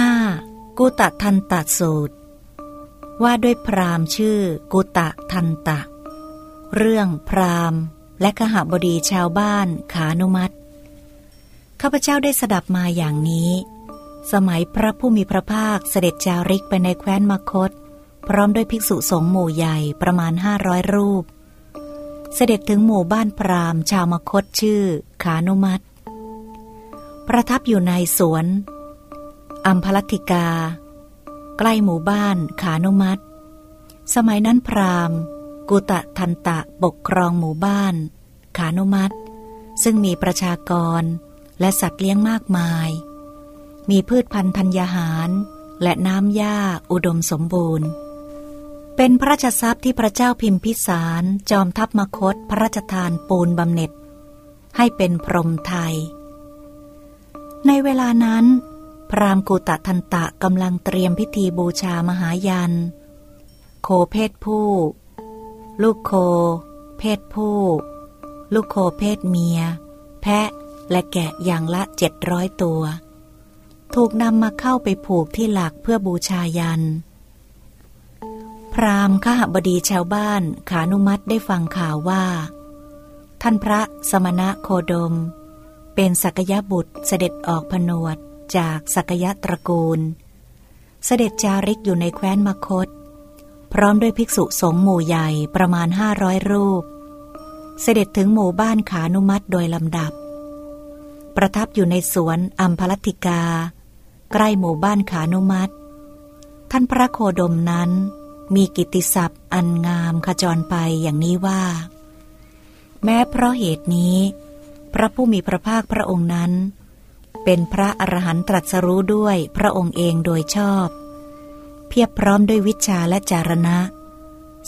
5. กุตะทันตสูตร ว่าด้วยพราหมณ์ชื่อกุตะทันตะ เรื่องพราหมณ์และขหบดีชาวบ้านขานุมัติข้าพเจ้าได้สดับมาอย่างนี้ สมัยพระผู้มีพระภาคเสด็จจาริกไปในแคว้นมคต พร้อมด้วยภิกษุสงฆ์หมู่ใหญ่ประมาณห้าร้อยรูป เสด็จถึงหมู่บ้านพราหมณ์ชาวมคตชื่อขานุมัติประทับอยู่ในสวน อัมพลัติกา ใกล้หมู่บ้านขานุมัตสมัยนั้นพราหมณ์ กุตะทันตะปกครองหมู่บ้าน ขานุมัตซึ่งมีประชากรและสัตว์เลี้ยงมากมาย มีพืชพันธุ์ธัญญาหาร และน้ำหญ้าอุดมสมบูรณ์ เป็นพระราชทรัพย์ที่พระเจ้าพิมพิสารจอมทัพมคตพระราชทานปูนบำเหน็จ ให้เป็นพรมไทย ในเวลานั้น พรามกุตะทันตะกำลังเตรียมพิธีบูชามหายัน โคเพศผู้ ลูกโค เพศผู้ ลูกโคเพศเมีย แพะและแกะอย่างละเจ็ดร้อยตัว ถูกนำมาเข้าไปผูกที่หลักเพื่อบูชายัน พรามขหบดีชาวบ้านขานุมัติได้ฟังข่าวว่า ท่านพระสมณะโคดม เป็นสักยบุตรเสด็จออกผนวด จากสักยะตระกูล เสด็จจาริกอยู่ในแคว้นมคต พร้อมด้วยภิกษุสงฆ์หมู่ใหญ่ประมาณห้าร้อยรูป เสด็จถึงหมู่บ้านขานุมัติโดยลำดับ ประทับอยู่ในสวนอัมพลัติกา ใกล้หมู่บ้านขานุมัติ ท่านพระโคดมนั้นมีกิติศัพท์อันงามขจรไปอย่างนี้ว่า แม้เพราะเหตุนี้ พระผู้มีพระภาคพระองค์นั้น เป็นพระอรหันตรัสรู้ด้วยพระองค์เองโดยชอบ เพียบพร้อมด้วยวิชาและจารณะ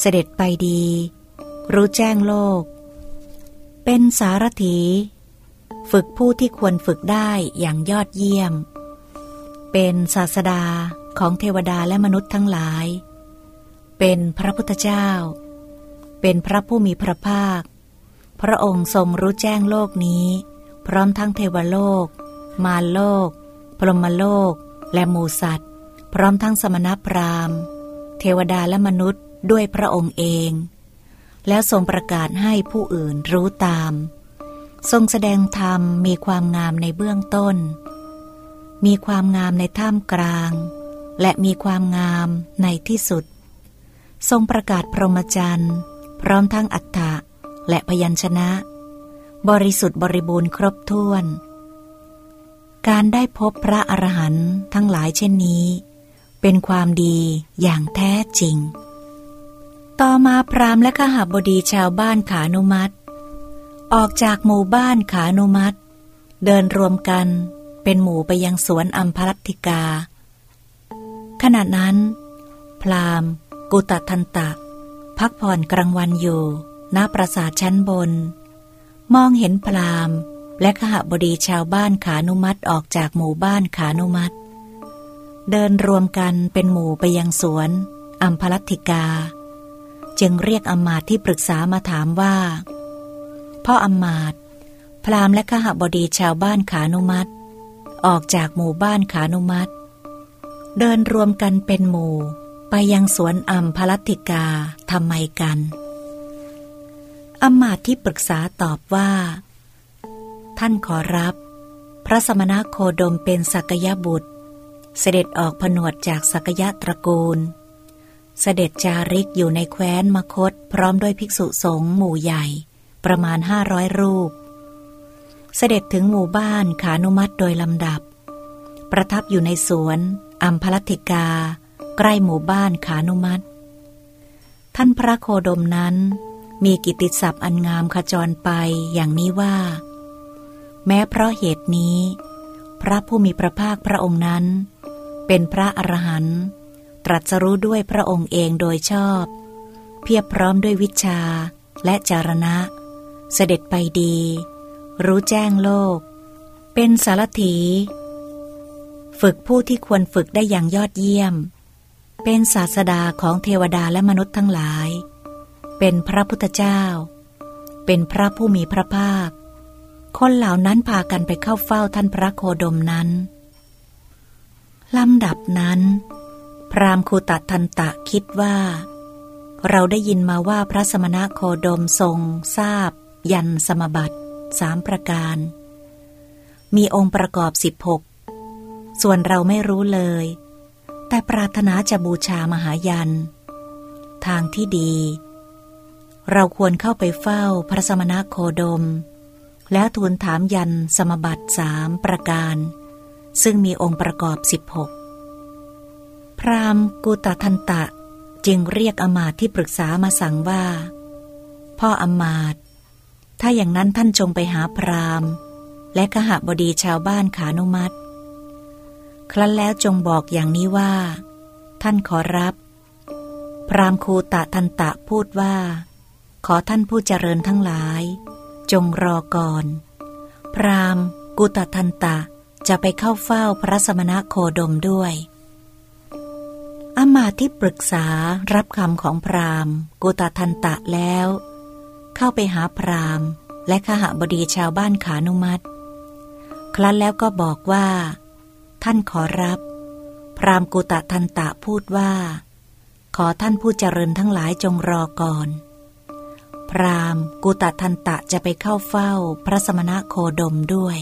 เสด็จไปดี รู้แจ้งโลก เป็นสารถี ฝึกผู้ที่ควรฝึกได้อย่างยอดเยี่ยม เป็นศาสดาของเทวดาและมนุษย์ทั้งหลาย เป็นพระพุทธเจ้า เป็นพระผู้มีพระภาค พระองค์ทรงรู้แจ้งโลกนี้ พร้อมทั้งเทวโลก มารโลก พรหมโลก และหมูสัตว์ พร้อมทั้งสมณพราหมณ์ เทวดาและมนุษย์ด้วยพระองค์เอง แล้วทรงประกาศให้ผู้อื่นรู้ตาม ทรงแสดงธรรมมีความงามในเบื้องต้น มีความงามในท่ามกลาง และมีความงามในที่สุด ทรงประกาศพรหมจรรย์พร้อมทั้งอัฏฐะและพยัญชนะ บริสุทธิ์บริบูรณ์ครบถ้วน การได้พบพระอรหันต์ทั้งหลายเช่นนี้ เป็นความดีอย่างแท้จริง ต่อมาพราหมณ์และขหบดีชาวบ้านขานุมัติ ออกจากหมู่บ้านขานุมัติ เดินรวมกันเป็นหมู่ไปยังสวนอัมพรัตติกา ขณะนั้น พราหมณ์ กุตทันตะ พักผ่อนกลางวันอยู่ณปราสาทชั้นบน มองเห็นพราหมณ์ และขหบดีชาวบ้านขานุมัตออกจากหมู่บ้านขานุมัตเดินรวมกันเป็นหมู่ไปยังสวนอัมพลัติกา จึงเรียกอมาตที่ปรึกษามาถามว่า พ่ออมาตพรามและขหบดีชาวบ้านขานุมัตออกจากหมู่บ้านขานุมัตเดินรวมกันเป็นหมู่ ไปยังสวนอัมพลัตติกาทำไมกันอมาตที่ปรึกษาตอบว่า ท่านขอรับ พระสมณโคดมเป็นสักยะบุตร เสด็จออกผนวดจากสักยะตระกูล เสด็จจาริกอยู่ในแคว้นมคต พร้อมด้วยภิกษุสงฆ์หมู่ใหญ่ ประมาณห้าร้อยรูป เสด็จถึงหมู่บ้านขานุมัติโดยลำดับ ประทับอยู่ในสวนอัมพลติกา ใกล้หมู่บ้านขานุมัติ ท่านพระโคดมนั้นมีกิติศัพท์อันงามขจรไปอย่างนี้ว่า แม้เพราะเหตุนี้ พระผู้มีพระภาคพระองค์นั้น เป็นพระอรหันต์ตรัสรู้ด้วยพระองค์เองโดยชอบ เพียบพร้อมด้วยวิชาและจารณะ เสด็จไปดี รู้แจ้งโลก เป็นสารถี ฝึกผู้ที่ควรฝึกได้อย่างยอดเยี่ยม เป็นศาสดาของเทวดาและมนุษย์ทั้งหลาย เป็นพระพุทธเจ้า เป็นพระผู้มีพระภาค คนเหล่านั้นพากันไปเข้าเฝ้าท่านพระโคดมนั้น ลำดับนั้น พรามคูตัทันตะคิดว่า เราได้ยินมาว่าพระสมณะโคดมทรงทราบ ยันสมบัติสามประการ มีองค์ประกอบสิบหกส่วนเราไม่รู้เลย แต่ปรารถนาจะบูชามหายัน ทางที่ดี เราควรเข้าไปเฝ้าพระสมณะโคดม แล้วทูลถามยันสมบัติสามประการ ซึ่งมีองค์ประกอบสิบหกพรามกุตทันตะจึงเรียกอมาตที่ปรึกษามาสั่งว่า พ่ออมาตถ้าอย่างนั้นท่านจงไปหาพรามและขหบดีชาวบ้านขานุมัติ ครั้นแล้วจงบอกอย่างนี้ว่า ท่านขอรับ พรามคูตะทันตะพูดว่า ขอท่านผู้เจริญทั้งหลาย จงรอก่อน พรามกุตทันตะจะไปเข้าเฝ้าพระสมณะโคดมด้วย อมาที่ปรึกษารับคำของพรามกุตทันตะแล้ว เข้าไปหาพรามและขหบดีชาวบ้านขานุมัตครั้นแล้วก็บอกว่า ท่านขอรับ พรามกุตทันตะพูดว่า ขอท่านผู้เจริญทั้งหลายจงรอก่อน พรามกุตะทันตะจะไปเข้าเฝ้าพระสมณะโคดมด้วย